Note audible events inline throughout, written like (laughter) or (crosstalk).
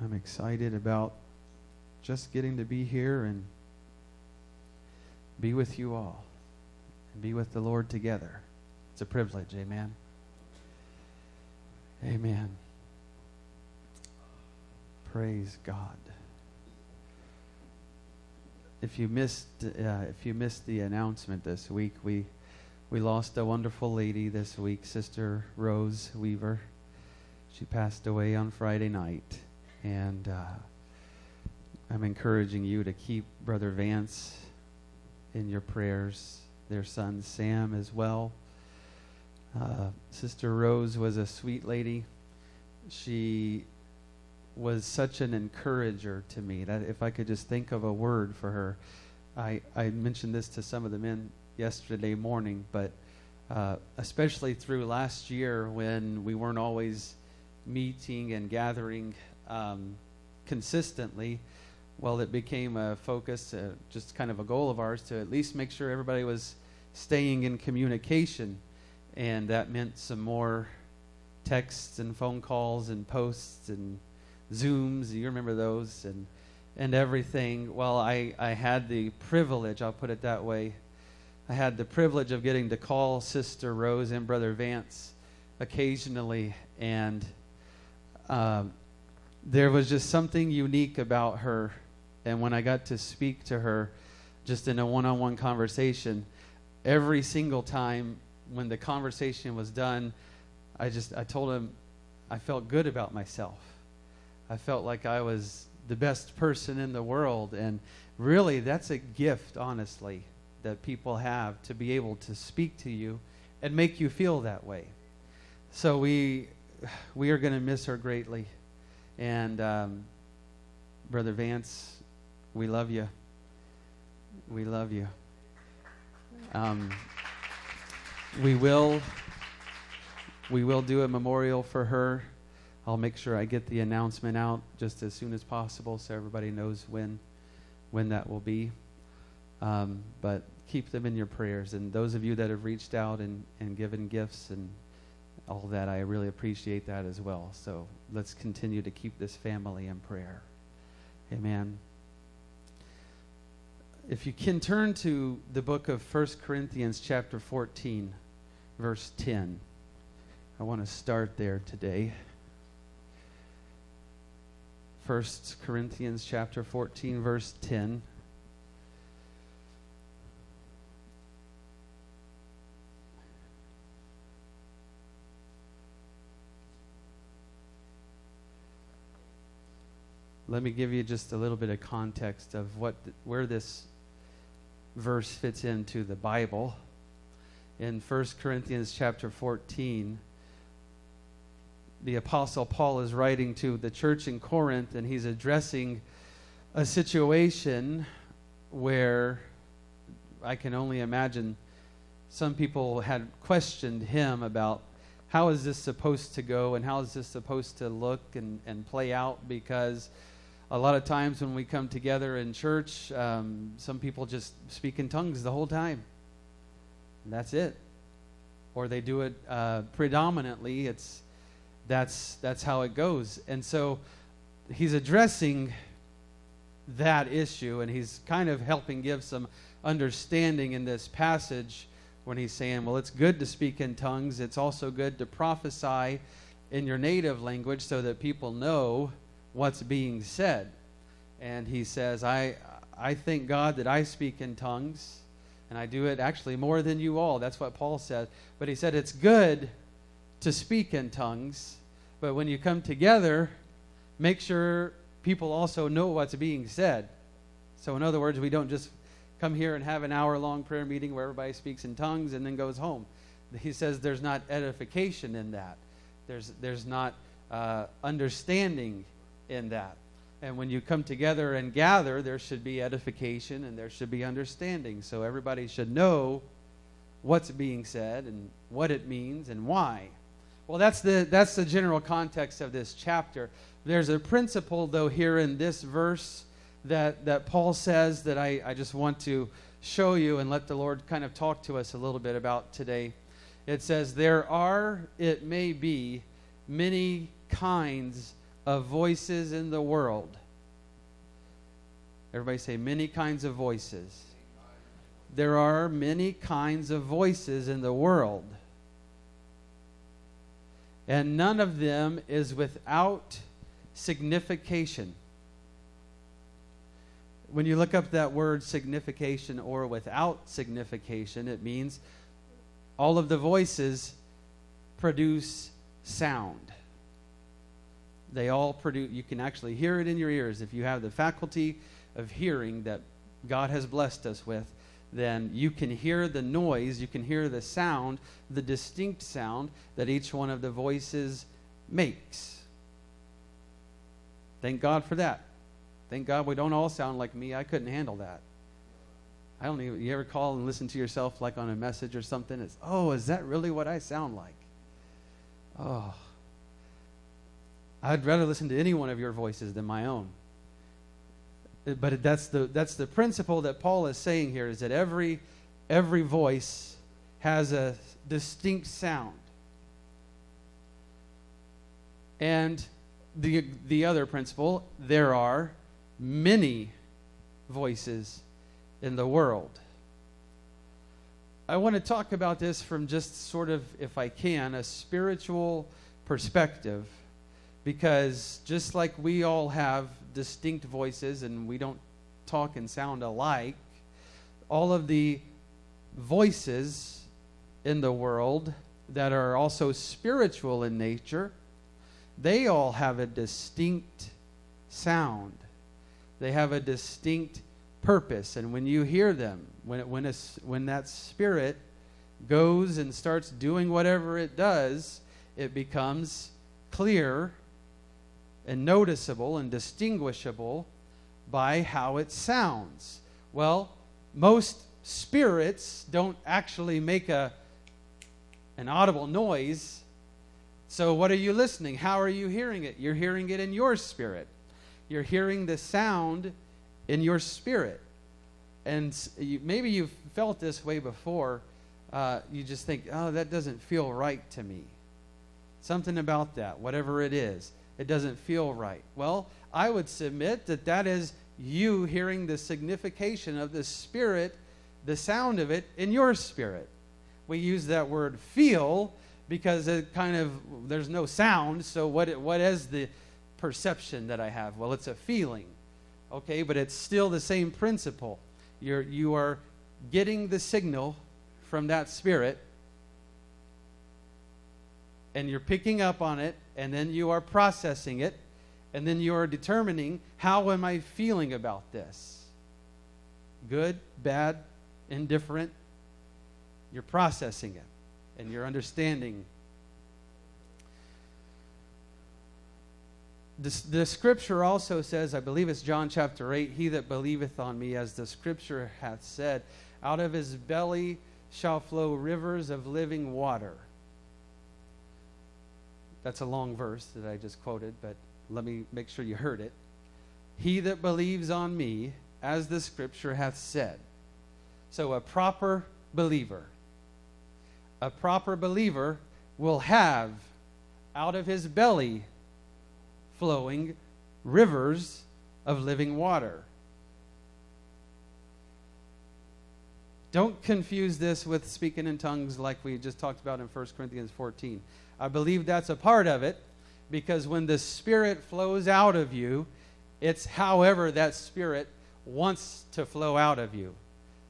I'm excited about just getting to be here and be with you all and be with the Lord together. It's a privilege, amen. Amen. Praise God. If you missed, uh, if you missed the announcement this week, we we lost a wonderful lady this week, Sister Rose Weaver. She passed away on Friday night, and uh, I'm encouraging you to keep Brother Vance in your prayers. Their son Sam as well. Uh, Sister Rose was a sweet lady. She was such an encourager to me that if I could just think of a word for her, I, I mentioned this to some of the men yesterday morning, but uh, especially through last year when we weren't always meeting and gathering um, consistently, well, it became a focus, uh, just kind of a goal of ours to at least make sure everybody was staying in communication. And that meant some more texts and phone calls and posts and Zooms. You remember those and and everything. Well, I, I had the privilege, I'll put it that way. I had the privilege of getting to call Sister Rose and Brother Vance occasionally, and um, there was just something unique about her. And when I got to speak to her, just in a one on one conversation, every single time when the conversation was done, I just I told him I felt good about myself. I felt like I was the best person in the world and really that's a gift honestly that people have to be able to speak to you and make you feel that way. So we we are going to miss her greatly. And um, Brother Vance, we love you. We love you. Um, we will we will do a memorial for her. I'll make sure I get the announcement out just as soon as possible so everybody knows when when that will be. Um, but keep them in your prayers. And those of you that have reached out and, and given gifts and all that, I really appreciate that as well. So let's continue to keep this family in prayer. Amen. If you can turn to the book of 1 Corinthians, chapter 14, verse 10. I want to start there today. 1 Corinthians chapter 14 verse 10 let me give you just a little bit of context of what where this verse fits into the Bible. In 1 Corinthians chapter 14, the apostle Paul is writing to the church in Corinth and he's addressing a situation where I can only imagine some people had questioned him about how is this supposed to go and how is this supposed to look and, and play out because a lot of times when we come together in church, um, some people just speak in tongues the whole time. And that's it. Or they do it uh, predominantly. It's that's that's how it goes. And so he's addressing that issue, and he's kind of helping give some understanding in this passage when he's saying, well, it's good to speak in tongues. It's also good to prophesy in your native language so that people know what's being said. And he says, I, I thank God that I speak in tongues, and I do it actually more than you all. That's what Paul said. But he said, It's good to speak in tongues, but when you come together, make sure people also know what's being said. So, in other words, we don't just come here and have an hour long prayer meeting where everybody speaks in tongues and then goes home. He says there's not edification in that, there's, there's not uh, understanding in that. And when you come together and gather, there should be edification and there should be understanding. So everybody should know what's being said and what it means and why. Well, that's the, that's the general context of this chapter. There's a principle, though, here in this verse that, that Paul says that I, I just want to show you and let the Lord kind of talk to us a little bit about today. It says, There are, it may be, many kinds of voices in the world. Everybody say, many kinds of voices. There are many kinds of voices in the world. And none of them is without signification. When you look up that word signification or without signification, it means all of the voices produce sound. They all produce, you can actually hear it in your ears. If you have the faculty of hearing that God has blessed us with, then you can hear the noise, you can hear the sound, the distinct sound that each one of the voices makes. Thank God for that. Thank God we don't all sound like me. I couldn't handle that. I don't even, you ever call and listen to yourself like on a message or something? It's, oh, is that really what I sound like? Oh. I'd rather listen to any one of your voices than my own. Uh, but that's the, that's the principle that Paul is saying here is that every, every voice has a distinct sound. And the, the other principle, there are many voices in the world. I want to talk about this from just sort of, if I can, a spiritual perspective, because just like we all have distinct voices and we don't talk and sound alike, all of the voices in the world that are also spiritual in nature, they all have a distinct sound. They have a distinct purpose. And when you hear them, when, it, when, a, when that spirit goes and starts doing whatever it does, it becomes clear and noticeable and distinguishable by how it sounds. Well, most spirits don't actually make a, an audible noise. So, what are you listening? How are you hearing it? You're hearing it in your spirit. You're hearing the sound in your spirit. And you, maybe you've felt this way before. Uh, you just think, oh, that doesn't feel right to me. Something about that, whatever it is, it doesn't feel right. Well, I would submit that that is you hearing the signification of the spirit, the sound of it in your spirit. We use that word feel because it kind of there's no sound so what what is the perception that i have well it's a feeling okay but it's still the same principle you're you are getting the signal from that spirit and you're picking up on it and then you are processing it and then you are determining how am i feeling about this? Good bad indifferent? You're processing it and you're understanding. The, the scripture also says, I believe it's John chapter 8, He that believeth on me, as the scripture hath said, out of his belly shall flow rivers of living water. That's a long verse that I just quoted, but let me make sure you heard it. He that believes on me, as the scripture hath said. So, a proper believer, a proper believer will have out of his belly flowing rivers of living water. Don't confuse this with speaking in tongues like we just talked about in 1 Corinthians 14. I believe that's a part of it because when the Spirit flows out of you, it's however that Spirit wants to flow out of you.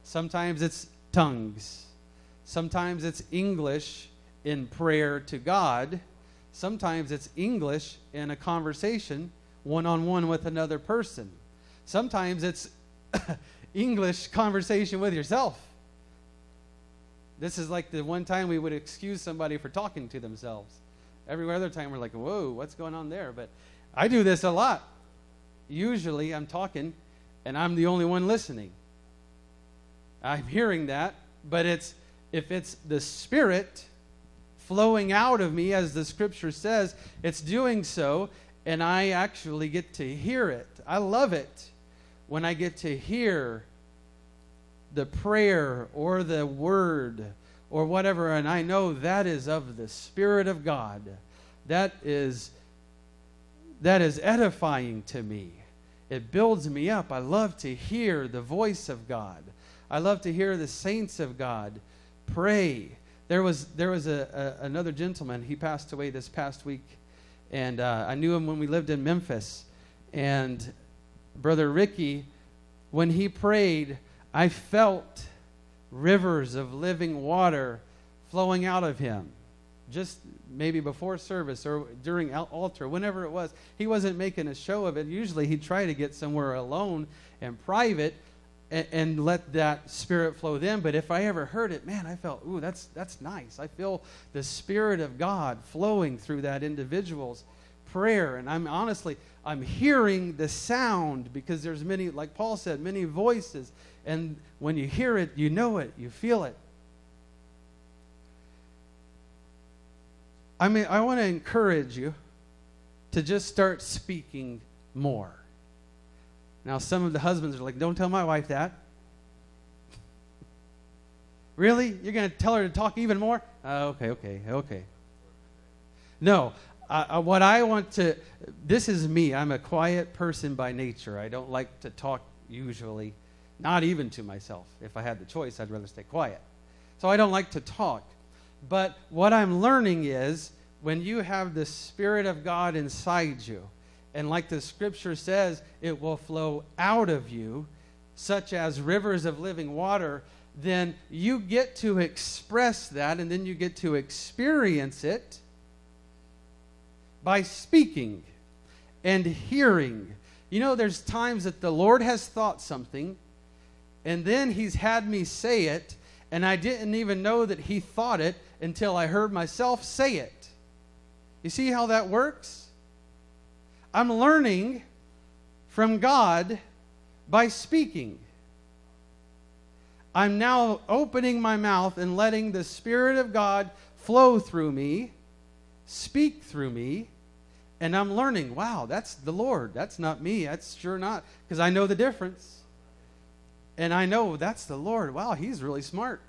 Sometimes it's tongues, sometimes it's English in prayer to God, Sometimes it's English in a conversation one on one with another person. Sometimes it's (coughs) English conversation with yourself. This is like the one time we would excuse somebody for talking to themselves. Every other time we're like, whoa, what's going on there? But I do this a lot. Usually I'm talking and I'm the only one listening. I'm hearing that, but it's if it's the Spirit flowing out of me, as the scripture says, it's doing so, and I actually get to hear it. I love it when I get to hear the prayer or the word or whatever, and I know that is of the Spirit of God. That is that is edifying to me. It builds me up. I love to hear the voice of God. I love to hear the saints of God pray. There was, there was a, a another gentleman, he passed away this past week, and uh, I knew him when we lived in Memphis. And Brother Ricky, when he prayed, I felt rivers of living water flowing out of him just maybe before service or during altar, whenever it was. He wasn't making a show of it. Usually he'd try to get somewhere alone and private and, and, let that spirit flow then. But if I ever heard it, man, I felt, ooh, that's, that's nice. I feel the spirit of God flowing through that individual's prayer. And I'm honestly, I'm hearing the sound because there's many, like Paul said, many voices. And when you hear it, you know it, you feel it. I mean, I want to encourage you to just start speaking more. Now, some of the husbands are like, don't tell my wife that. (laughs) really? You're going to tell her to talk even more? Uh, okay, okay, okay. No, uh, what I want to, this is me. I'm a quiet person by nature. I don't like to talk usually, not even to myself. If I had the choice, I'd rather stay quiet. So I don't like to talk. But what I'm learning is when you have the Spirit of God inside you, and like the scripture says, it will flow out of you, such as rivers of living water, then you get to express that and then you get to experience it by speaking and hearing. You know, there's times that the Lord has thought something, and then He's had me say it, and I didn't even know that He thought it until I heard myself say it. You see how that works? I'm learning from God by speaking. I'm now opening my mouth and letting the Spirit of God flow through me, speak through me, and I'm learning, wow, that's the Lord. That's not me. That's sure not, because I know the difference. And I know that's the Lord. Wow, he's really smart.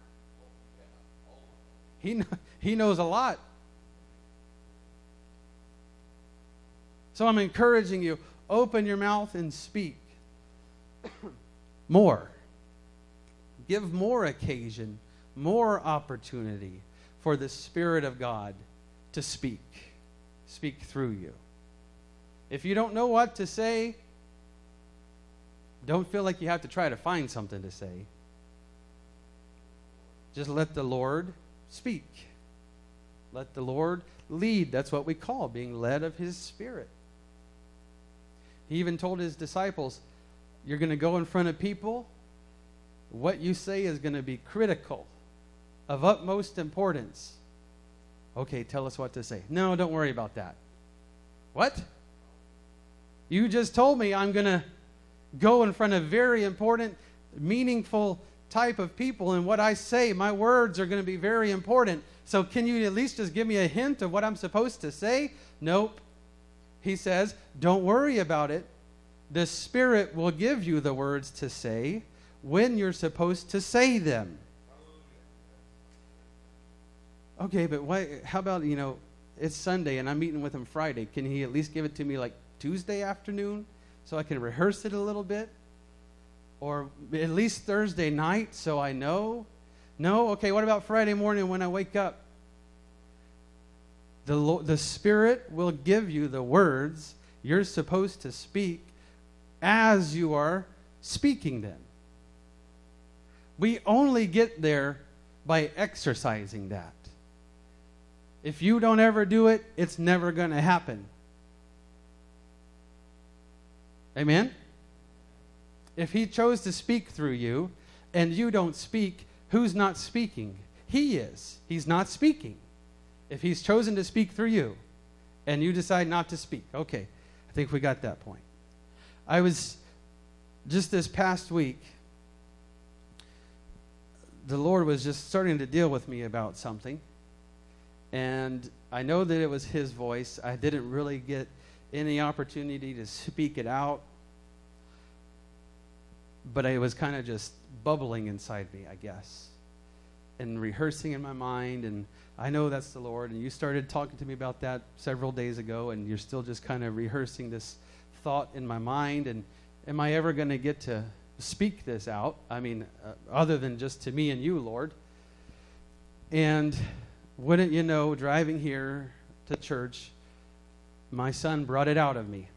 He, he knows a lot. So I'm encouraging you open your mouth and speak more. Give more occasion, more opportunity for the Spirit of God to speak, speak through you. If you don't know what to say, don't feel like you have to try to find something to say. Just let the Lord speak. Let the Lord lead. That's what we call being led of His Spirit. He even told his disciples, You're going to go in front of people. What you say is going to be critical, of utmost importance. Okay, tell us what to say. No, don't worry about that. What? You just told me I'm going to go in front of very important, meaningful type of people, and what I say, my words are going to be very important. So, can you at least just give me a hint of what I'm supposed to say? Nope. He says, Don't worry about it. The Spirit will give you the words to say when you're supposed to say them. Okay, but why, how about, you know, it's Sunday and I'm meeting with him Friday. Can he at least give it to me like Tuesday afternoon so I can rehearse it a little bit? Or at least Thursday night so I know? No? Okay, what about Friday morning when I wake up? The, the Spirit will give you the words you're supposed to speak as you are speaking them. We only get there by exercising that. If you don't ever do it, it's never going to happen. Amen? If he chose to speak through you and you don't speak, who's not speaking? He is. He's not speaking if he's chosen to speak through you and you decide not to speak, okay, I think we got that point. I was just this past week, the Lord was just starting to deal with me about something. And I know that it was His voice. I didn't really get any opportunity to speak it out. But it was kind of just bubbling inside me, I guess. and rehearsing in my mind, and I know that's the Lord. And you started talking to me about that several days ago, and you're still just kind of rehearsing this thought in my mind. And am I ever going to get to speak this out? I mean, uh, other than just to me and you, Lord. And wouldn't you know, driving here to church, my son brought it out of me.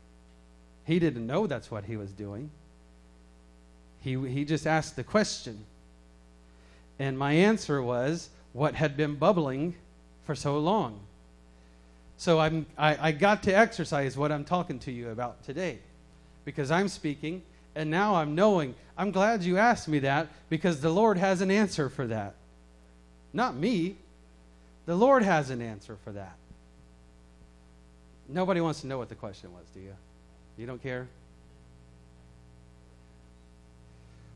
He didn't know that's what he was doing. He, he just asked the question. And my answer was what had been bubbling for so long. So I'm, I, I got to exercise what I'm talking to you about today because I'm speaking and now I'm knowing. I'm glad you asked me that because the Lord has an answer for that. Not me. The Lord has an answer for that. Nobody wants to know what the question was, do you? You don't care?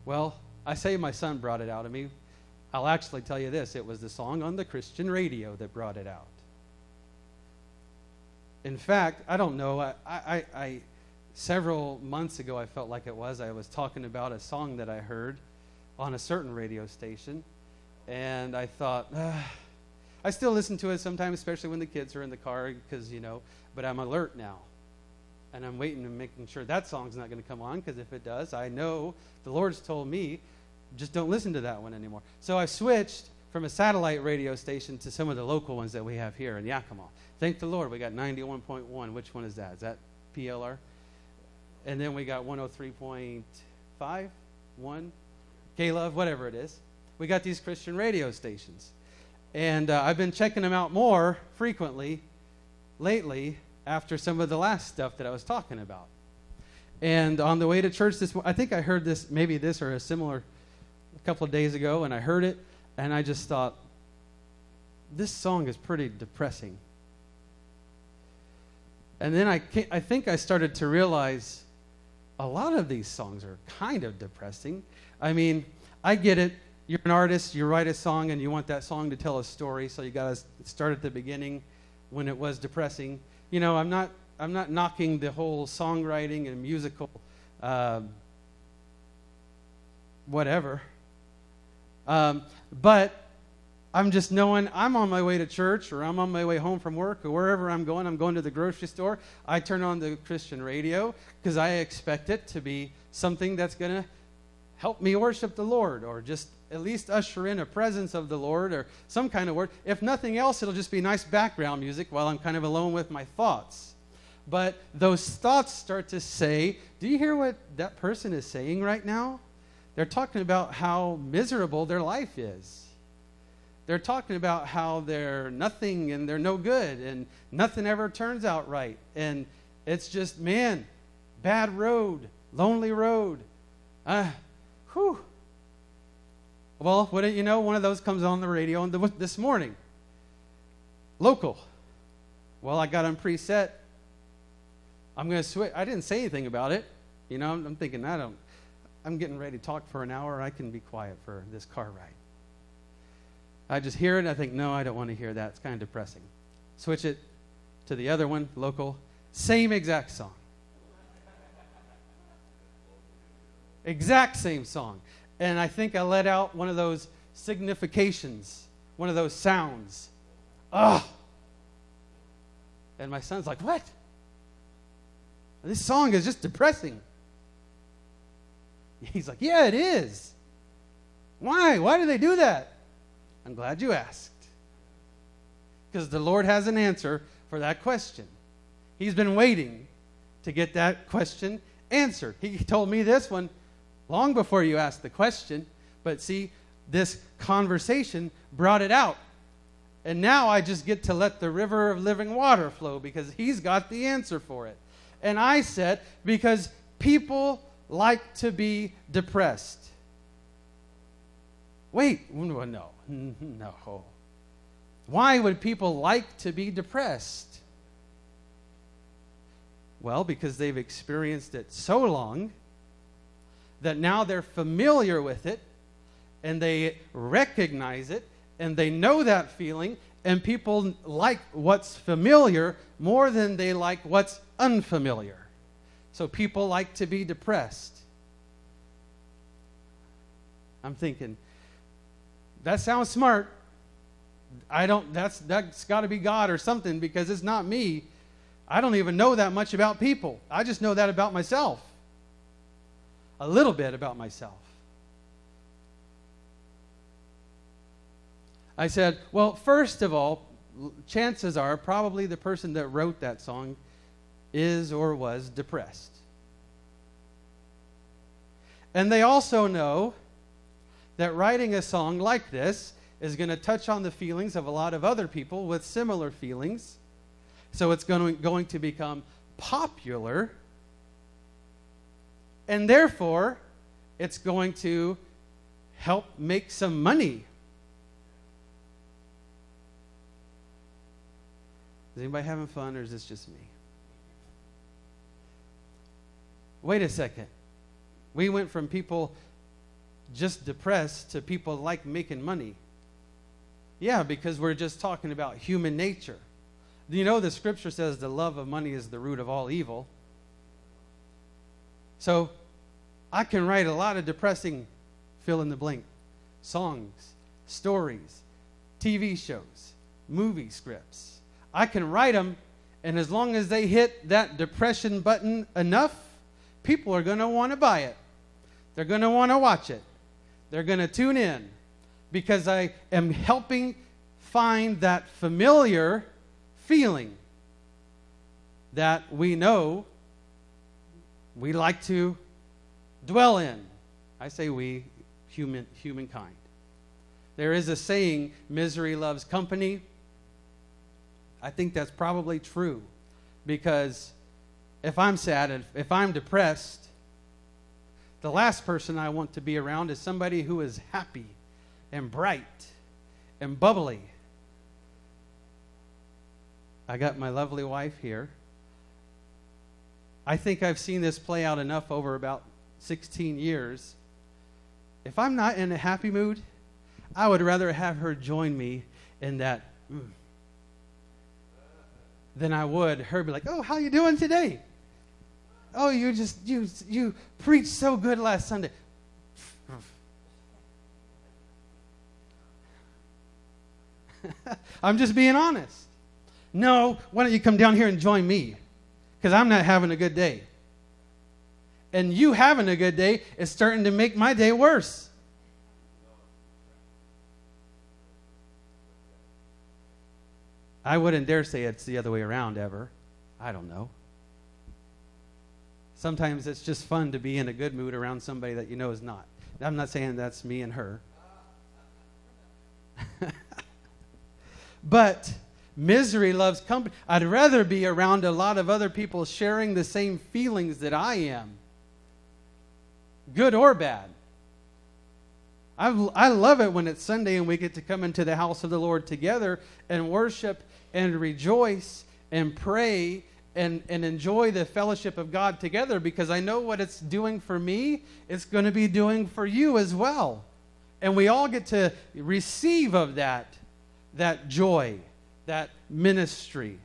Well, I say my son brought it out of me. I'll actually tell you this it was the song on the Christian radio that brought it out. In fact, I don't know. I, I, I, several months ago, I felt like it was. I was talking about a song that I heard on a certain radio station, and I thought, ah. I still listen to it sometimes, especially when the kids are in the car, because you know. But I'm alert now, and I'm waiting and making sure that song's not going to come on, because if it does, I know the Lord's told me just don't listen to that one anymore. So I switched from a satellite radio station to some of the local ones that we have here in Yakima. Thank the Lord, we got 91.1. Which one is that? Is that PLR? And then we got 103.5, 1, K-Love, whatever it is. We got these Christian radio stations. And uh, I've been checking them out more frequently lately after some of the last stuff that I was talking about. And on the way to church this I think I heard this, maybe this or a similar a couple of days ago, and I heard it, and I just thought, this song is pretty depressing. And then I, I think I started to realize a lot of these songs are kind of depressing. I mean, I get it. You're an artist, you write a song, and you want that song to tell a story, so you got to start at the beginning when it was depressing. You know, I'm not, I'm not knocking the whole songwriting and musical uh, whatever. Um, but I'm just knowing I'm on my way to church or I'm on my way home from work or wherever I'm going. I'm going to the grocery store. I turn on the Christian radio because I expect it to be something that's going to help me worship the Lord or just at least usher in a presence of the Lord or some kind of word. If nothing else, it'll just be nice background music while I'm kind of alone with my thoughts. But those thoughts start to say, Do you hear what that person is saying right now? They're talking about how miserable their life is. They're talking about how they're nothing and they're no good and nothing ever turns out right. And it's just, man, bad road, lonely road. Uh, whew. Well, do you know? One of those comes on the radio this morning. Local. Well, I got them preset. I'm going to switch. I didn't say anything about it. You know, I'm thinking, I don't, I'm getting ready to talk for an hour. I can be quiet for this car ride. I just hear it I think, no, I don't want to hear that. It's kind of depressing. Switch it to the other one, local. Same exact song. Exact same song. And I think I let out one of those significations, one of those sounds. Ugh. And my son's like, what? This song is just depressing. (laughs) He's like, Yeah, it is. Why? Why do they do that? I'm glad you asked. Because the Lord has an answer for that question. He's been waiting to get that question answered. He told me this one long before you asked the question, but see, this conversation brought it out. And now I just get to let the river of living water flow because he's got the answer for it. And I said, because people like to be depressed. Wait, no, (laughs) no. Why would people like to be depressed? Well, because they've experienced it so long that now they're familiar with it and they recognize it and they know that feeling, and people like what's familiar more than they like what's unfamiliar. So people like to be depressed. I'm thinking, that sounds smart. I don't, that's, that's got to be God or something because it's not me. I don't even know that much about people. I just know that about myself. A little bit about myself. I said, well, first of all, chances are probably the person that wrote that song is or was depressed. And they also know that writing a song like this is going to touch on the feelings of a lot of other people with similar feelings. So it's going to, going to become popular. And therefore, it's going to help make some money. Is anybody having fun, or is this just me? Wait a second. We went from people just depressed to people like making money. Yeah, because we're just talking about human nature. You know, the scripture says the love of money is the root of all evil. So I can write a lot of depressing fill in the blank songs, stories, TV shows, movie scripts. I can write them, and as long as they hit that depression button enough, people are going to want to buy it. They're going to want to watch it. They're going to tune in because I am helping find that familiar feeling that we know we like to dwell in. I say we, human, humankind. There is a saying, misery loves company. I think that's probably true because if I'm sad, if I'm depressed, the last person I want to be around is somebody who is happy and bright and bubbly. I got my lovely wife here. I think I've seen this play out enough over about 16 years. If I'm not in a happy mood, I would rather have her join me in that mm, than I would her be like, "Oh, how you doing today?" "Oh, you just you you preached so good last Sunday." (laughs) I'm just being honest. No, why don't you come down here and join me? Because I'm not having a good day. And you having a good day is starting to make my day worse. I wouldn't dare say it's the other way around ever. I don't know. Sometimes it's just fun to be in a good mood around somebody that you know is not. I'm not saying that's me and her. (laughs) But misery loves company. I'd rather be around a lot of other people sharing the same feelings that I am, good or bad. I, I love it when it's Sunday and we get to come into the house of the Lord together and worship and rejoice and pray and, and enjoy the fellowship of God together because I know what it's doing for me, it's going to be doing for you as well. And we all get to receive of that that joy, that ministry.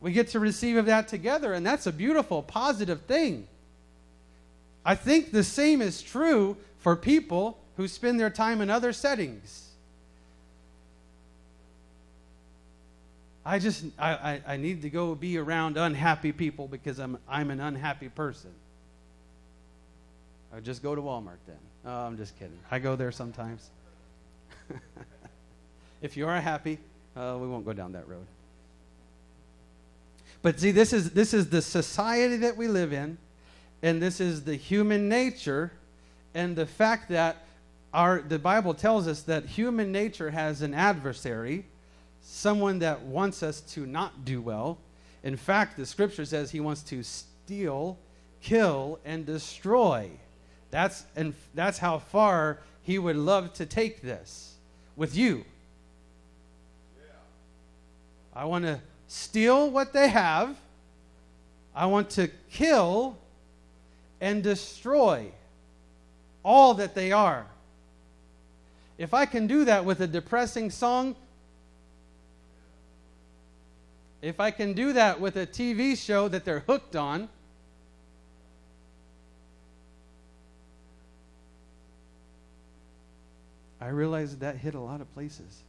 We get to receive of that together, and that's a beautiful, positive thing. I think the same is true for people who spend their time in other settings. I just I, I, I, need to go be around unhappy people because I'm I'm an unhappy person. I just go to Walmart then. Oh, I'm just kidding. I go there sometimes. (laughs) If you are happy, uh, we won't go down that road. But see, this is, this is the society that we live in, and this is the human nature, and the fact that our, the Bible tells us that human nature has an adversary, someone that wants us to not do well. In fact, the scripture says he wants to steal, kill, and destroy. That's, and that's how far he would love to take this with you. I want to steal what they have. I want to kill and destroy all that they are. If I can do that with a depressing song, if I can do that with a TV show that they're hooked on, I, realized that hit a lot of places.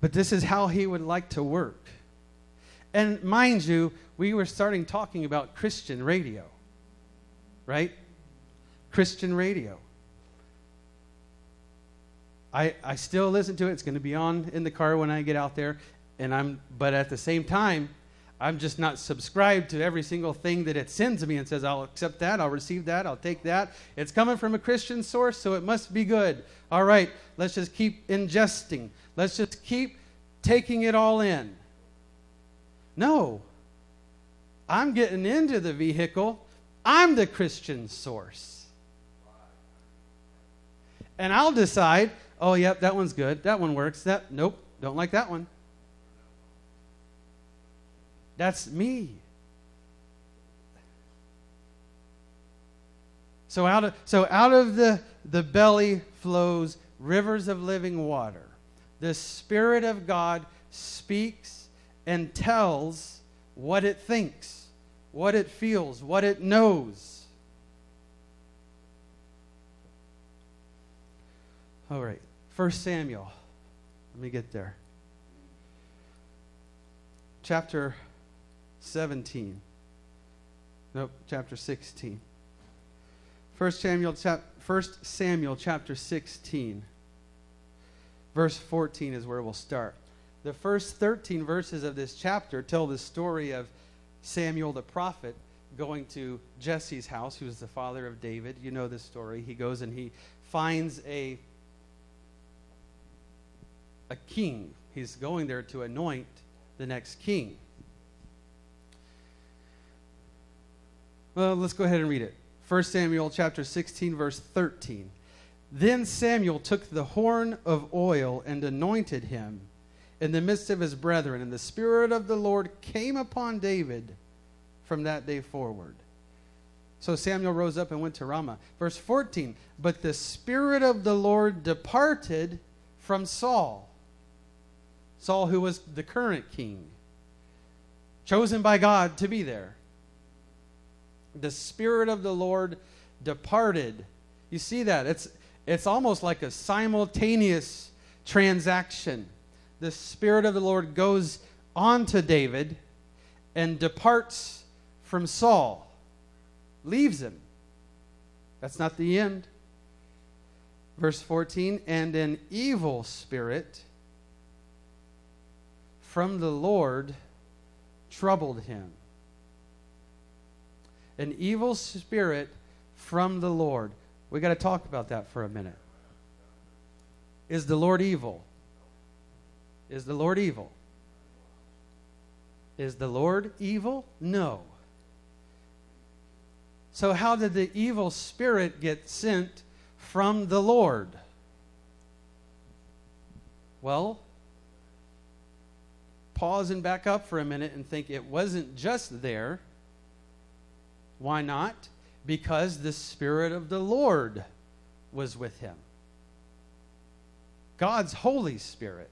But this is how he would like to work. And mind you, we were starting talking about Christian radio, right? Christian radio. I, I still listen to it. It's going to be on in the car when I get out there. And I'm, but at the same time, I'm just not subscribed to every single thing that it sends me and says, I'll accept that, I'll receive that, I'll take that. It's coming from a Christian source, so it must be good. All right, let's just keep ingesting. Let's just keep taking it all in. No. I'm getting into the vehicle. I'm the Christian source. And I'll decide, oh, yep, that one's good. That one works. That nope, don't like that one. That's me. So out of so out of the, the belly flows rivers of living water. The Spirit of God speaks and tells what it thinks, what it feels, what it knows. All right, First Samuel. Let me get there. Chapter 17. Nope, chapter 16. First Samuel, chap, First Samuel chapter 16. Verse 14 is where we'll start. The first 13 verses of this chapter tell the story of Samuel the prophet going to Jesse's house, who is the father of David. You know this story. He goes and he finds a a king. He's going there to anoint the next king. Well, let's go ahead and read it. 1 Samuel chapter 16 verse 13. Then Samuel took the horn of oil and anointed him in the midst of his brethren, and the Spirit of the Lord came upon David from that day forward. So Samuel rose up and went to Ramah. Verse 14 But the Spirit of the Lord departed from Saul. Saul, who was the current king, chosen by God to be there. The Spirit of the Lord departed. You see that? It's, it's almost like a simultaneous transaction. The Spirit of the Lord goes on to David and departs from Saul, leaves him. That's not the end. Verse 14, and an evil spirit from the Lord troubled him. An evil spirit from the Lord. We got to talk about that for a minute. Is the Lord evil? Is the Lord evil? Is the Lord evil? No. So, how did the evil spirit get sent from the Lord? Well, pause and back up for a minute and think it wasn't just there. Why not? because the Spirit of the Lord was with him. God's Holy Spirit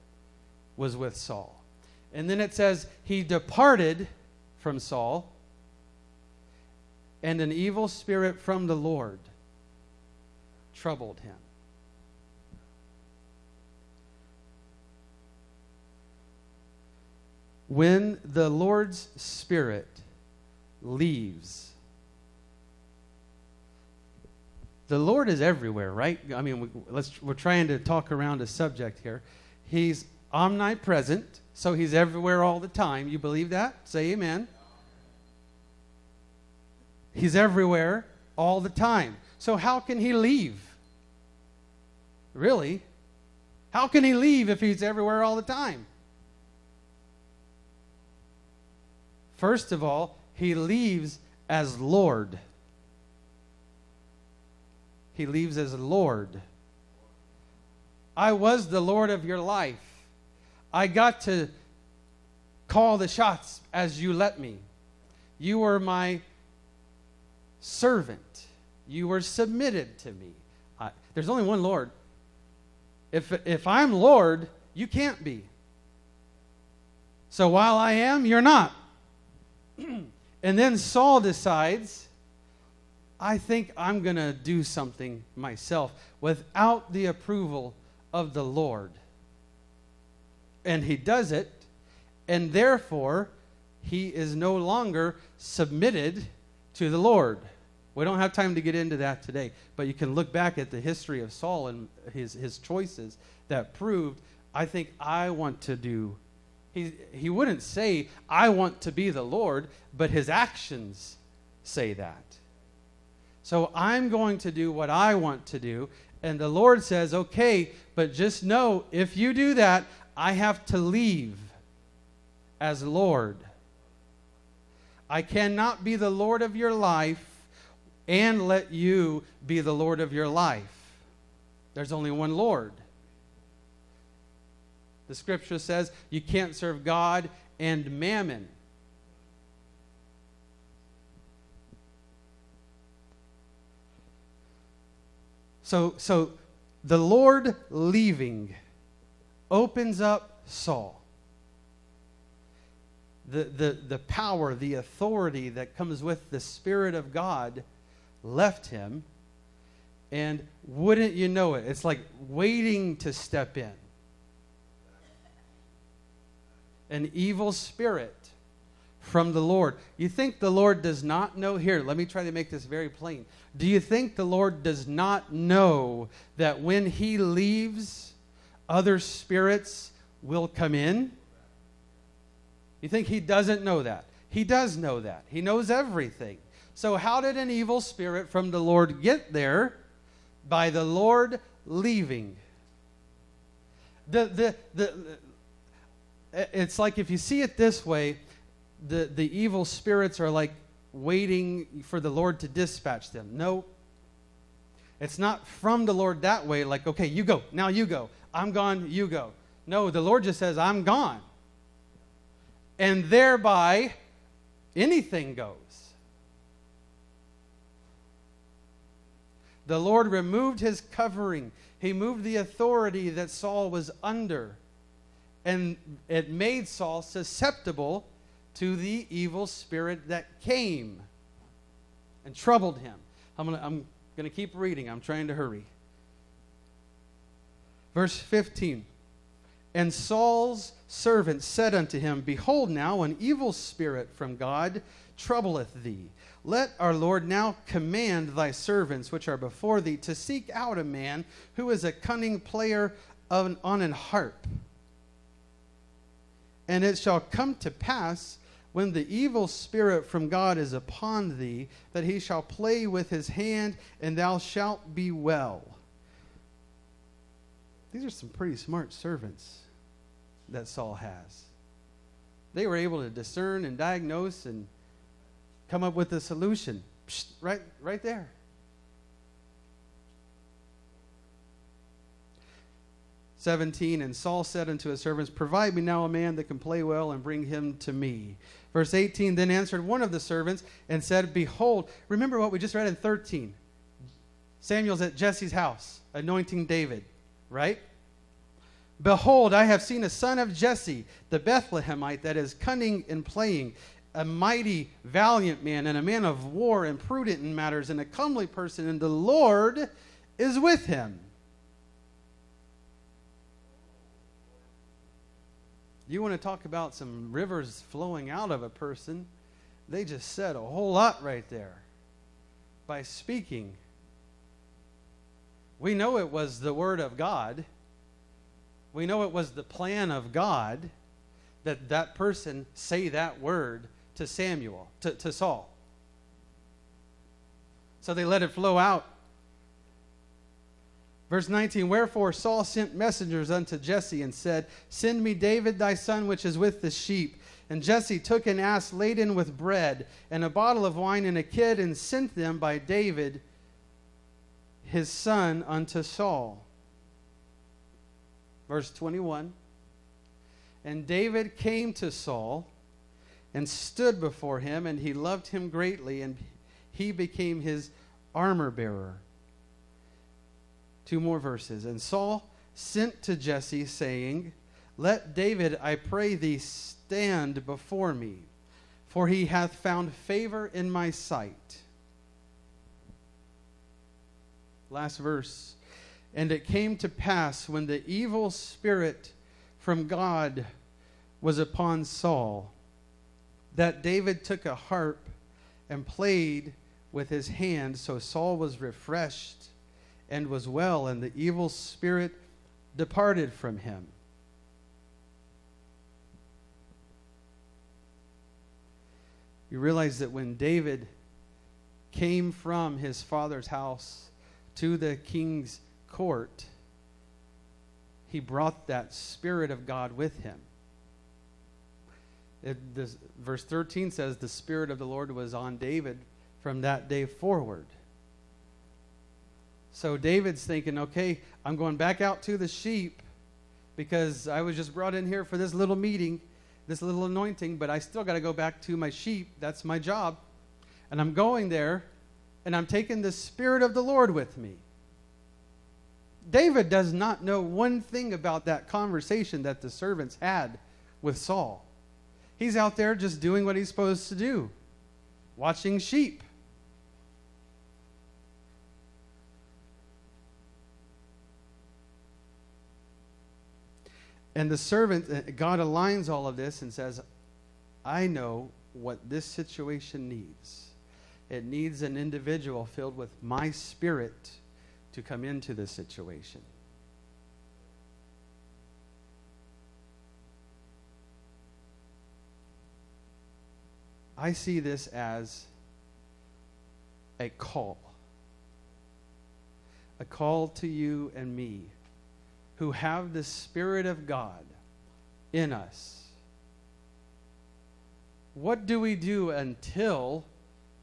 was with Saul. And then it says, He departed from Saul, and an evil spirit from the Lord troubled him. When the Lord's Spirit leaves, the Lord is everywhere, right? I mean, we, let's, we're trying to talk around a subject here. He's omnipresent, so he's everywhere all the time. You believe that? Say amen. He's everywhere all the time. So how can he leave? Really? How can he leave if he's everywhere all the time? First of all, he leaves as Lord he leaves as Lord. I was the Lord of your life. I got to call the shots as you let me. You were my servant. You were submitted to me. I, there's only one Lord. If, if I'm Lord, you can't be. So while I am, you're not. (clears throat) And then Saul decides, I think I'm going to do something myself without the approval of the Lord. And he does it, and therefore he is no longer submitted to the Lord. We don't have time to get into that today, but you can look back at the history of Saul and his, his choices that proved, I think I want to do. He, he wouldn't say, I want to be the Lord, but his actions say that. So I'm going to do what I want to do. And the Lord says, okay, but just know if you do that, I have to leave as Lord. I cannot be the Lord of your life and let you be the Lord of your life. There's only one Lord. The scripture says you can't serve God and mammon. So, so the Lord leaving opens up Saul. The, the, the power, the authority that comes with the Spirit of God left him. And wouldn't you know it? It's like waiting to step in. An evil spirit from the Lord. You think the Lord does not know? Here, let me try to make this very plain. Do you think the Lord does not know that when he leaves, other spirits will come in? You think he doesn't know that? He does know that. He knows everything. So, how did an evil spirit from the Lord get there? By the Lord leaving. The, the, the, it's like if you see it this way, the, the evil spirits are like waiting for the Lord to dispatch them. No, it's not from the Lord that way, like, okay, you go, now you go. I'm gone, you go. No, the Lord just says, I'm gone. And thereby, anything goes. The Lord removed his covering. He moved the authority that Saul was under. And it made Saul susceptible to the evil spirit that came and troubled him. I'm going to I'm to keep reading. I'm trying to hurry. Verse 15. And Saul's servant said unto him, Behold, now an evil spirit from God troubleth thee. Let our Lord now command thy servants which are before thee to seek out a man who is a cunning player on an harp. And it shall come to pass when the evil spirit from God is upon thee that he shall play with his hand, and thou shalt be well. These are some pretty smart servants that Saul has. They were able to discern and diagnose and come up with a solution. Right, right there. Seventeen, and Saul said unto his servants, Provide me now a man that can play well, and bring him to me. Verse 18 Then answered one of the servants and said, Behold, remember what we just read in 13. Samuel's at Jesse's house, anointing David, right? Behold, I have seen a son of Jesse, the Bethlehemite, that is cunning in playing, a mighty, valiant man, and a man of war, and prudent in matters, and a comely person, and the Lord is with him. You want to talk about some rivers flowing out of a person? They just said a whole lot right there by speaking. We know it was the Word of God. We know it was the plan of God that that person say that word to Samuel, to, to Saul. So they let it flow out. Verse 19 Wherefore Saul sent messengers unto Jesse and said, Send me David thy son, which is with the sheep. And Jesse took an ass laden with bread, and a bottle of wine, and a kid, and sent them by David his son unto Saul. Verse 21 And David came to Saul and stood before him, and he loved him greatly, and he became his armor bearer. Two more verses. And Saul sent to Jesse, saying, Let David, I pray thee, stand before me. for he hath found favor in my sight. Last verse. And it came to pass when the evil spirit from God was upon Saul that David took a harp and played with his hand. So Saul was refreshed and was well, and the evil spirit departed from him. You realize that when David came from his father's house to the king's court, he brought that Spirit of God with him. It, this, verse 13 says, The Spirit of the Lord was on David from that day forward. So David's thinking, okay, I'm going back out to the sheep because I was just brought in here for this little meeting, this little anointing, but I still got to go back to my sheep. That's my job. And I'm going there, and I'm taking the Spirit of the Lord with me. David does not know one thing about that conversation that the servants had with Saul. He's out there just doing what he's supposed to do, watching sheep. And the servant, uh, God aligns all of this and says, I know what this situation needs. It needs an individual filled with my spirit to come into this situation. I see this as a call. A call to you and me who have the Spirit of God in us. What do we do until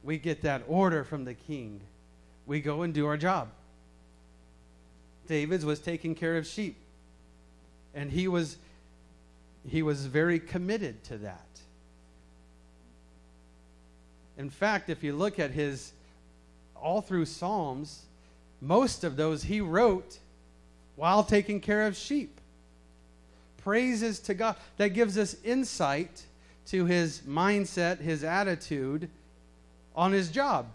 we get that order from the king? We go and do our job. David's was taking care of sheep. And he was he was very committed to that. In fact, if you look at his all through Psalms, most of those he wrote while taking care of sheep. Praises to God. That gives us insight to his mindset, his attitude on his job.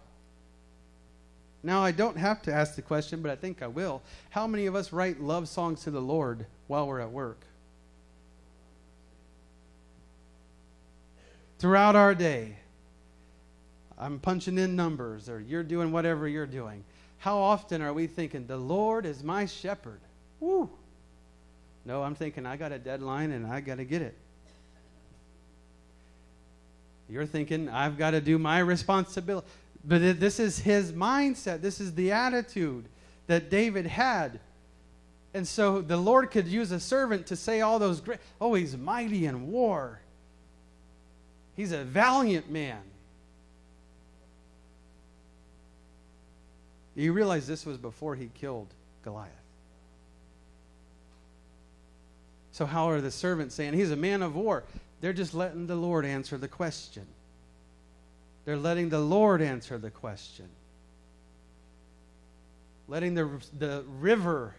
Now, I don't have to ask the question, but I think I will. How many of us write love songs to the Lord while we're at work? Throughout our day, I'm punching in numbers, or you're doing whatever you're doing. How often are we thinking, The Lord is my shepherd? Woo! No, I'm thinking, I got a deadline and I got to get it. You're thinking, I've got to do my responsibility. But this is his mindset. This is the attitude that David had. And so the Lord could use a servant to say all those great, oh, he's mighty in war. He's a valiant man. You realize this was before he killed Goliath. So, how are the servants saying he's a man of war? They're just letting the Lord answer the question. They're letting the Lord answer the question. Letting the, the river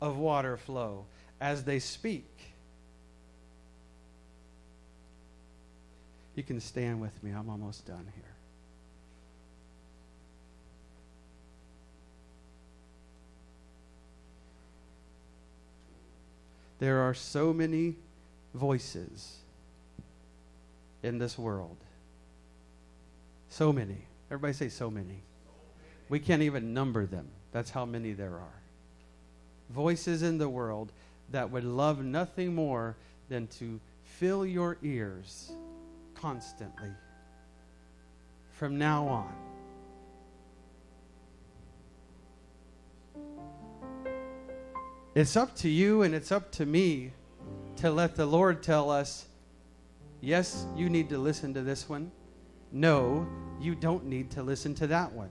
of water flow as they speak. You can stand with me. I'm almost done here. There are so many voices in this world. So many. Everybody say so many. We can't even number them. That's how many there are. Voices in the world that would love nothing more than to fill your ears constantly from now on. It's up to you and it's up to me to let the Lord tell us yes, you need to listen to this one. No, you don't need to listen to that one.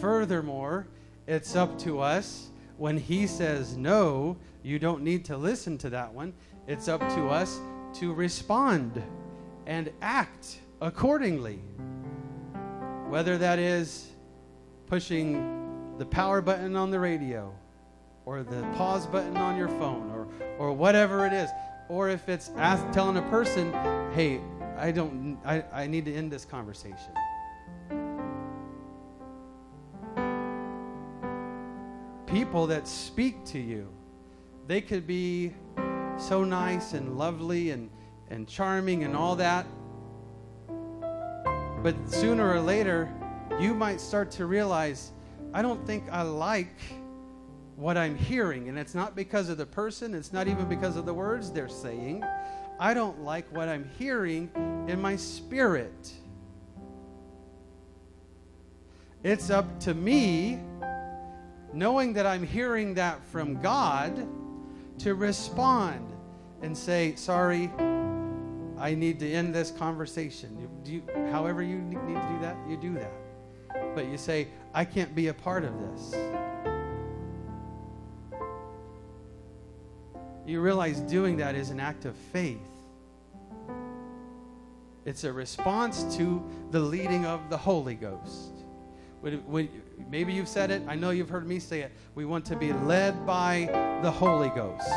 Furthermore, it's up to us when He says no, you don't need to listen to that one. It's up to us to respond and act accordingly. Whether that is pushing the power button on the radio or the pause button on your phone or, or whatever it is, or if it's ask, telling a person, hey, I don't, I, I need to end this conversation. People that speak to you, they could be so nice and lovely and, and charming and all that. But sooner or later, you might start to realize, I don't think I like what I'm hearing. And it's not because of the person, it's not even because of the words they're saying. I don't like what I'm hearing in my spirit. It's up to me, knowing that I'm hearing that from God, to respond and say, Sorry, I need to end this conversation. You, however, you need to do that, you do that. But you say, I can't be a part of this. You realize doing that is an act of faith. It's a response to the leading of the Holy Ghost. When, when, maybe you've said it. I know you've heard me say it. We want to be led by the Holy Ghost.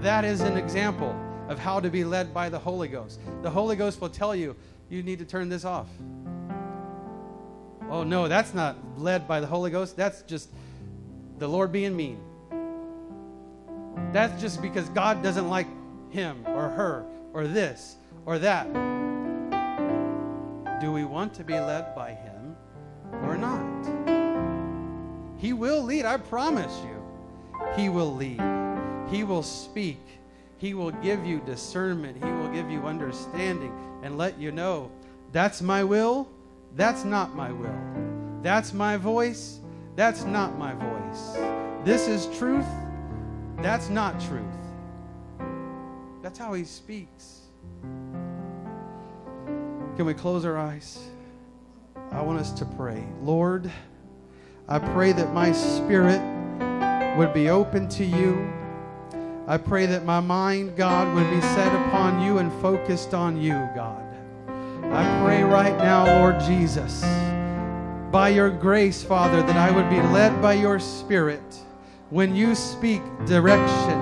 That is an example of how to be led by the Holy Ghost. The Holy Ghost will tell you, you need to turn this off. Oh, no, that's not led by the Holy Ghost. That's just the Lord being mean. That's just because God doesn't like him or her or this or that. Do we want to be led by him or not? He will lead, I promise you. He will lead. He will speak. He will give you discernment. He will give you understanding and let you know that's my will, that's not my will. That's my voice, that's not my voice. This is truth, that's not truth. That's how he speaks. Can we close our eyes? I want us to pray. Lord, I pray that my spirit would be open to you. I pray that my mind, God, would be set upon you and focused on you, God. I pray right now, Lord Jesus, by your grace, Father, that I would be led by your Spirit when you speak direction,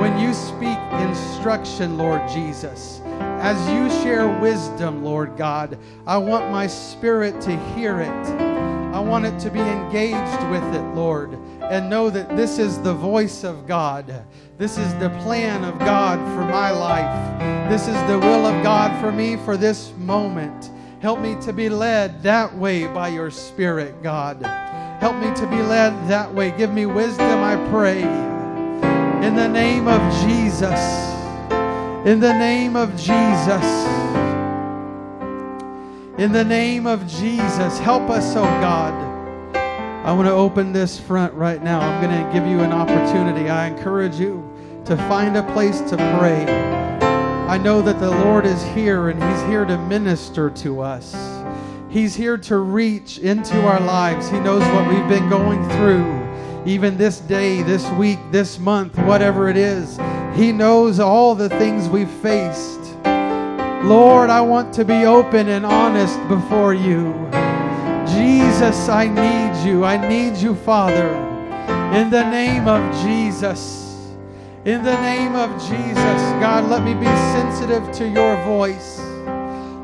when you speak instruction, Lord Jesus, as you share wisdom, Lord God, I want my spirit to hear it. I want it to be engaged with it, Lord, and know that this is the voice of God. This is the plan of God for my life. This is the will of God for me for this moment. Help me to be led that way by your Spirit, God. Help me to be led that way. Give me wisdom, I pray. In the name of Jesus. In the name of Jesus. In the name of Jesus. Help us, oh God. I want to open this front right now. I'm going to give you an opportunity. I encourage you to find a place to pray. I know that the Lord is here and He's here to minister to us. He's here to reach into our lives. He knows what we've been going through, even this day, this week, this month, whatever it is. He knows all the things we've faced. Lord, I want to be open and honest before you. Jesus, I need you. I need you, Father. In the name of Jesus. In the name of Jesus, God, let me be sensitive to your voice.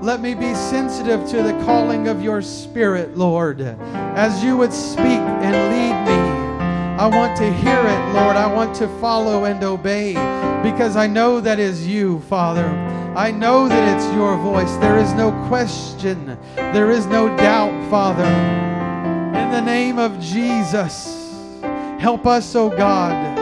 Let me be sensitive to the calling of your Spirit, Lord. As you would speak and lead me, I want to hear it, Lord. I want to follow and obey because I know that is you, Father. I know that it's your voice. There is no question, there is no doubt, Father. In the name of Jesus, help us, O oh God.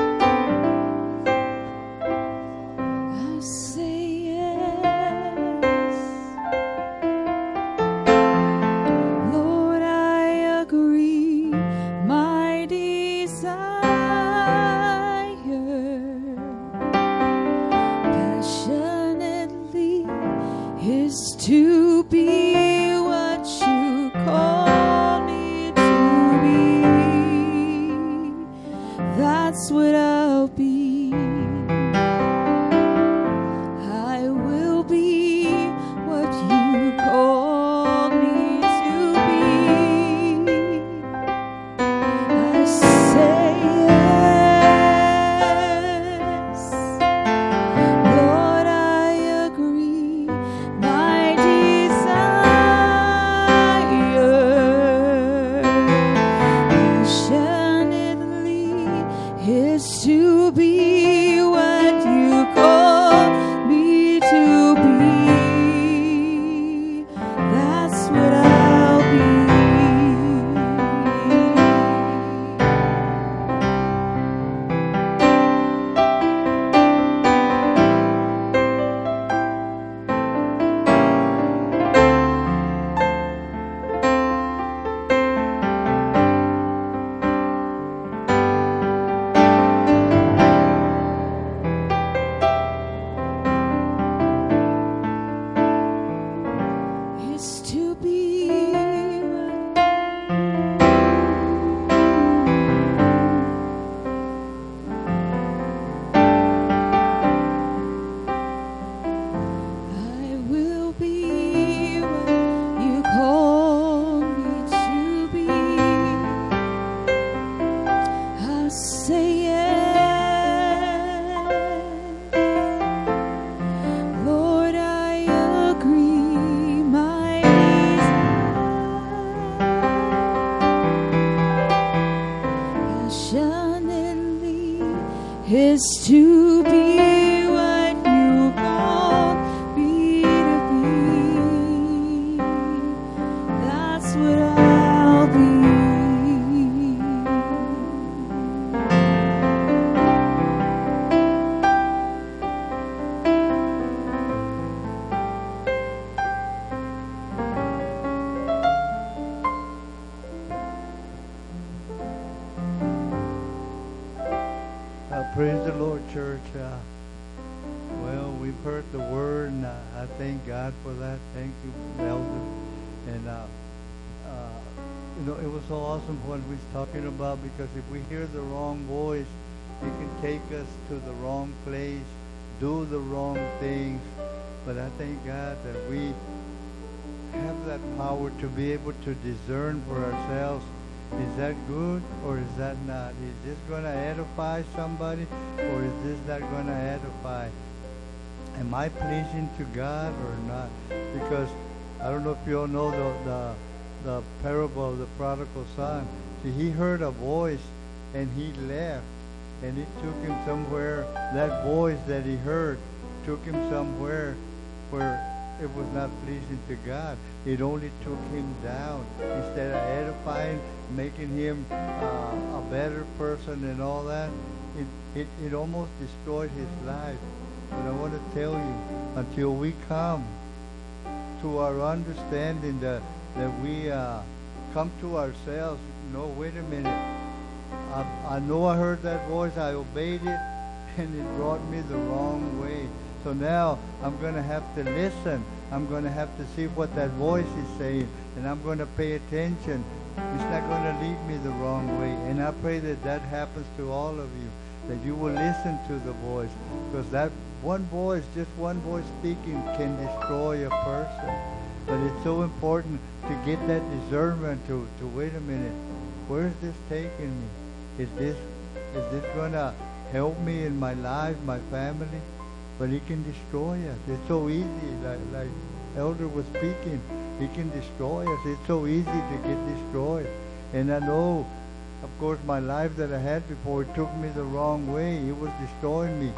is to be able to discern for ourselves is that good or is that not? Is this going to edify somebody or is this not going to edify? Am I pleasing to God or not? Because I don't know if you all know the, the, the parable of the prodigal son. See, he heard a voice and he left and it took him somewhere. That voice that he heard took him somewhere where it was not pleasing to God. It only took him down instead of edifying, making him uh, a better person and all that. It, it, it almost destroyed his life. But I want to tell you, until we come to our understanding that, that we uh, come to ourselves, no, wait a minute. I, I know I heard that voice, I obeyed it, and it brought me the wrong way. So now I'm going to have to listen. I'm going to have to see what that voice is saying, and I'm going to pay attention. It's not going to lead me the wrong way. And I pray that that happens to all of you, that you will listen to the voice, because that one voice, just one voice speaking, can destroy a person. But it's so important to get that discernment to, to wait a minute, where is this taking me? Is this is this going to help me in my life, my family? But he can destroy us. It's so easy, like, like Elder was speaking. he can destroy us. It's so easy to get destroyed. And I know, of course, my life that I had before, it took me the wrong way. It was destroying me.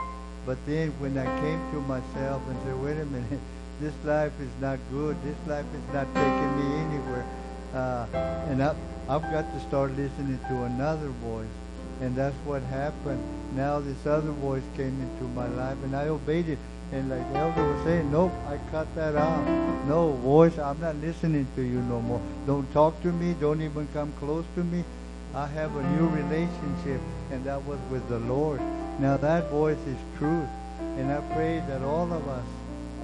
But then when I came to myself and said, wait a minute, (laughs) this life is not good. This life is not taking me anywhere. Uh, and I, I've got to start listening to another voice. And that's what happened. Now this other voice came into my life and I obeyed it. And like the elder was saying, nope, I cut that out. No, voice, I'm not listening to you no more. Don't talk to me. Don't even come close to me. I have a new relationship, and that was with the Lord. Now that voice is truth. And I pray that all of us,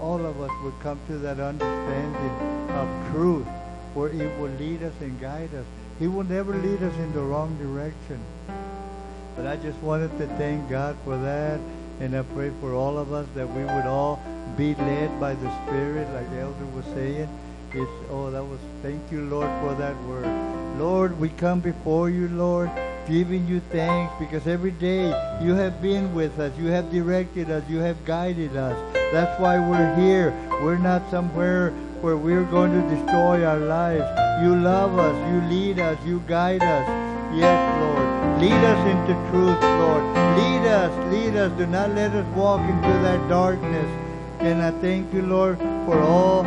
all of us would come to that understanding of truth, where it will lead us and guide us. He will never lead us in the wrong direction. But I just wanted to thank God for that. And I pray for all of us that we would all be led by the Spirit, like the elder was saying. It's, oh, that was, thank you, Lord, for that word. Lord, we come before you, Lord, giving you thanks because every day you have been with us. You have directed us. You have guided us. That's why we're here. We're not somewhere where we're going to destroy our lives. You love us. You lead us. You guide us. Yes, Lord. Lead us into truth, Lord. Lead us. Lead us. Do not let us walk into that darkness. And I thank you, Lord, for all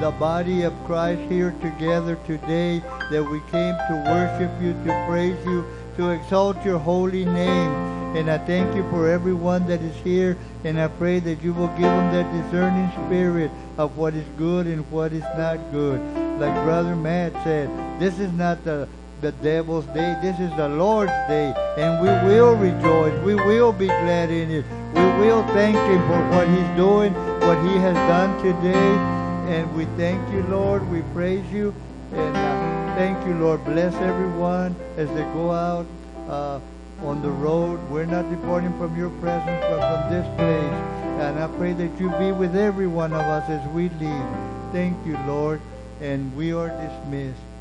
the body of Christ here together today that we came to worship you, to praise you, to exalt your holy name. And I thank you for everyone that is here. And I pray that you will give them that discerning spirit of what is good and what is not good. Like Brother Matt said, this is not the the devil's day. This is the Lord's day, and we will rejoice. We will be glad in it. We will thank Him for what He's doing, what He has done today, and we thank you, Lord. We praise you, and uh, thank you, Lord. Bless everyone as they go out uh, on the road. We're not departing from your presence, but from this place. And I pray that you be with every one of us as we leave. Thank you, Lord, and we are dismissed.